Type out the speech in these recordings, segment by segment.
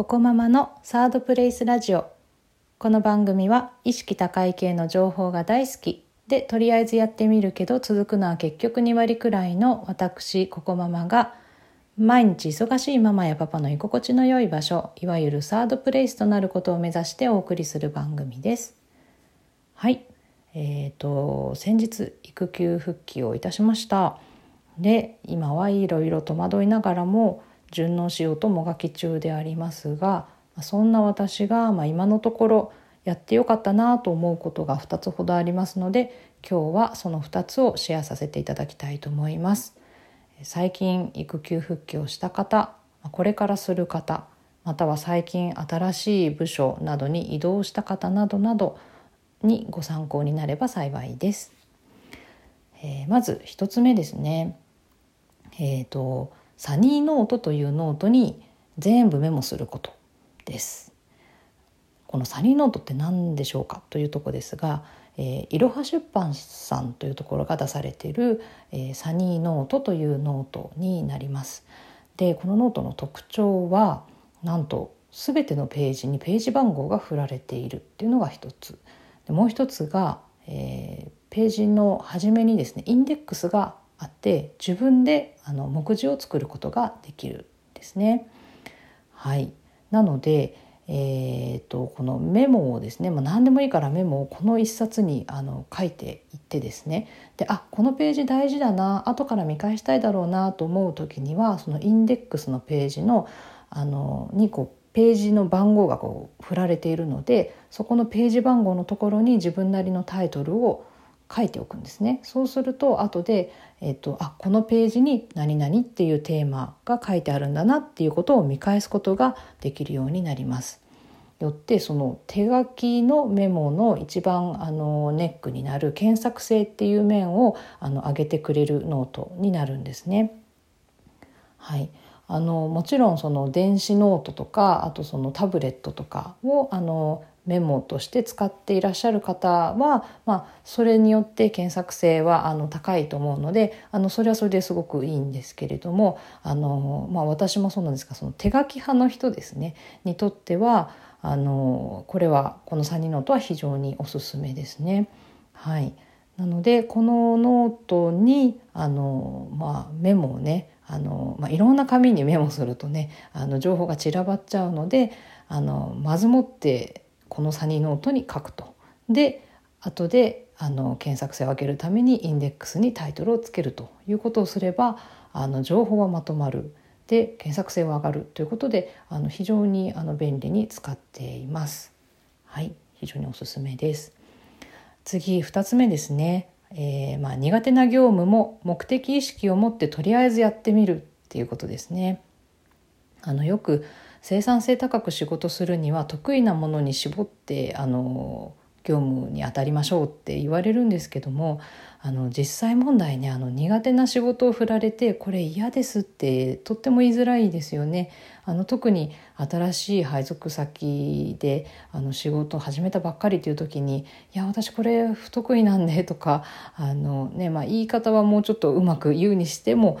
ココママのサードプレイスラジオ。この番組は意識高い系の情報が大好きでとりあえずやってみるけど続くのは結局2割くらいの私ココママが毎日忙しいママやパパの居心地の良い場所いわゆるサードプレイスとなることを目指してお送りする番組です。はい。えーと先日育休復帰をいたしました。で今はいろいろ戸惑いながらも順応しようともがき中でありますがそんな私が、まあ、今のところやってよかったなと思うことが2つほどありますので今日はその2つをシェアさせていただきたいと思います。最近育休復帰をした方これからする方または最近新しい部署などに移動した方などなどにご参考になれば幸いです。えー、まず1つ目ですね。えーとサニーノートというノートに全部メモすることです。このサニーノートって何でしょうかというとこですが、えー、いろは出版さんというところが出されている、えー、サニーノートというノートになります。でこのノートの特徴はなんと全てのページにページ番号が振られているっていうのが一つでもう一つが、えー、ページの初めにですねインデックスがあって自分であの目次を作ることができるですね。はい、なので、えーと、このメモをですね、まあ、何でもいいからメモをこの一冊にあの書いていってですねであこのページ大事だな後から見返したいだろうなと思う時にはそのインデックスのページのあのにこうページの番号がこう振られているのでそこのページ番号のところに自分なりのタイトルを書いておくんですね。そうすると後で、えっと、あこのページに何々っていうテーマが書いてあるんだなっていうことを見返すことができるようになります。よってその手書きのメモの一番あのネックになる検索性っていう面をあの上げてくれるノートになるんですね。はい、あのもちろんその電子ノートとかあとそのタブレットとかをあのメモとして使っていらっしゃる方は、まあ、それによって検索性はあの高いと思うのであのそれはそれですごくいいんですけれどもあの、まあ、私もそうなんですがその手書き派の人ですねにとってはあのこれはこのサニーノートは非常におすすめですね。はい、なのでこのノートにあの、まあ、メモをねあの、まあ、いろんな紙にメモするとねあの情報が散らばっちゃうのであのまずもってこのサニーノートに書くと。で後であの検索性を上げるためにインデックスにタイトルをつけるということをすればあの情報はまとまるで検索性は上がるということであの非常にあの便利に使っています。はい非常におすすめです。次2つ目ですね、えー、まあ、苦手な業務も目的意識を持ってとりあえずやってみるっていうことですね。あのよく生産性高く仕事するには得意なものに絞ってあの業務に当たりましょうって言われるんですけどもあの実際問題ねあの苦手な仕事を振られてこれ嫌ですってとっても言いづらいですよね。あの特に新しい配属先であの仕事を始めたばっかりという時に「いや私これ不得意なんで」とかあの、ねまあ、言い方はもうちょっとうまく言うにしても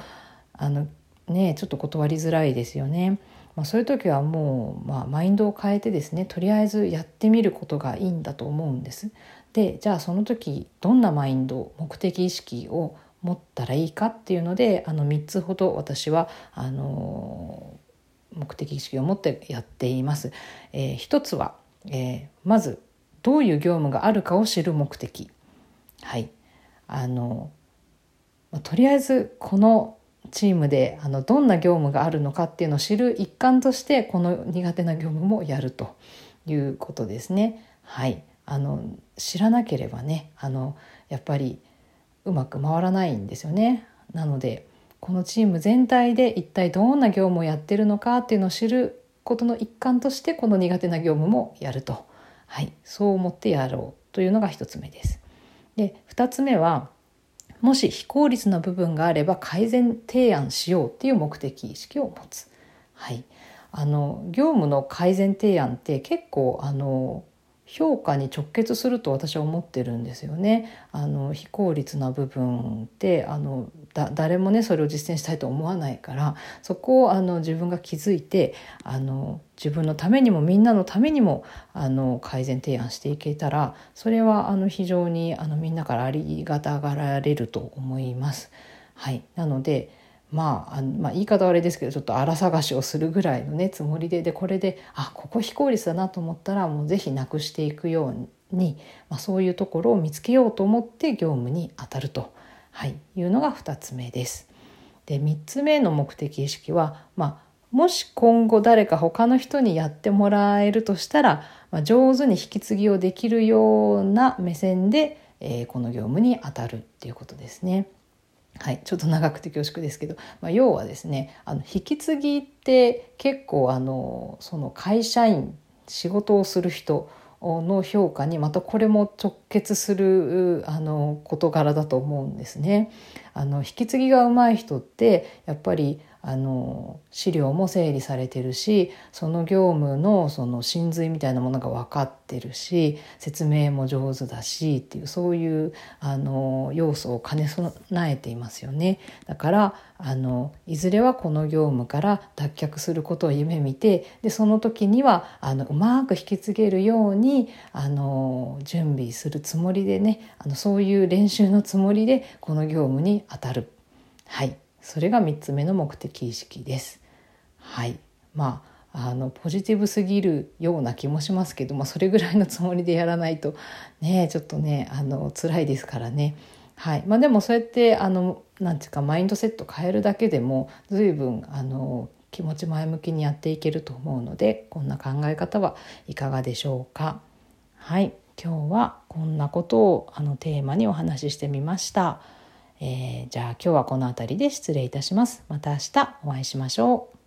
あの、ね、ちょっと断りづらいですよね。まあ、そういう時はもう、まあ、マインドを変えてですねとりあえずやってみることがいいんだと思うんです。でじゃあその時どんなマインド目的意識を持ったらいいかっていうのであの3つほど私はあの目的意識を持ってやっています。えー、一つは、えー、まずどういう業務があるかを知る目的。はいあのとりあえずこのチームであのどんな業務があるのかっていうのを知る一環としてこの苦手な業務もやるということですね。はいあの知らなければねあのやっぱりうまく回らないんですよね。なのでこのチーム全体で一体どんな業務をやってるのかっていうのを知ることの一環としてこの苦手な業務もやると、はい、そう思ってやろうというのが一つ目です。で2つ目はもし非効率な部分があれば改善提案しようっていう目的意識を持つ。はい、あの業務の改善提案って結構あの評価に直結すると私は思ってるんですよね。あの非効率な部分ってあの誰もねそれを実践したいと思わないからそこをあの自分が気づいてあの自分のためにもみんなのためにもあの改善提案していけたらそれはあの非常にあのみんなからありがたがられると思います。はい、なのでまあ、あまあ、言い方はあれですけどちょっと荒探しをするぐらいのねつもりででこれであここ非効率だなと思ったらもう是非なくしていくように、まあ、そういうところを見つけようと思って業務に当たると、はい、いうのが2つ目です。で3つ目の目的意識は、まあ、もし今後誰か他の人にやってもらえるとしたら、まあ、上手に引き継ぎをできるような目線で、えー、この業務に当たるっていうことですね。はい、ちょっと長くて恐縮ですけど、まあ、要はですねあの引き継ぎって結構あのその会社員仕事をする人の評価にまたこれも直結するあの事柄だと思うんですね。あの引き継ぎが上手い人ってやっぱりあの資料も整理されてるしその業務のその真髄みたいなものが分かってるし説明も上手だしっていうそういうあの要素を兼ね備えていますよね。だからあのいずれはこの業務から脱却することを夢見てでその時にはあのうまく引き継げるようにあの準備するつもりでねあのそういう練習のつもりでこの業務に当たる。はいそれが3つ目の目的意識です。はいまああのポジティブすぎるような気もしますけど、まあ、それぐらいのつもりでやらないとねちょっとねあの辛いですからね。はいまあ、でもそうやってあのなんていうかマインドセット変えるだけでも随分あの気持ち前向きにやっていけると思うのでこんな考え方はいかがでしょうか。はい今日はこんなことをあのテーマにお話ししてみました。えー、じゃあ今日はこの辺りで失礼いたします。また明日お会いしましょう。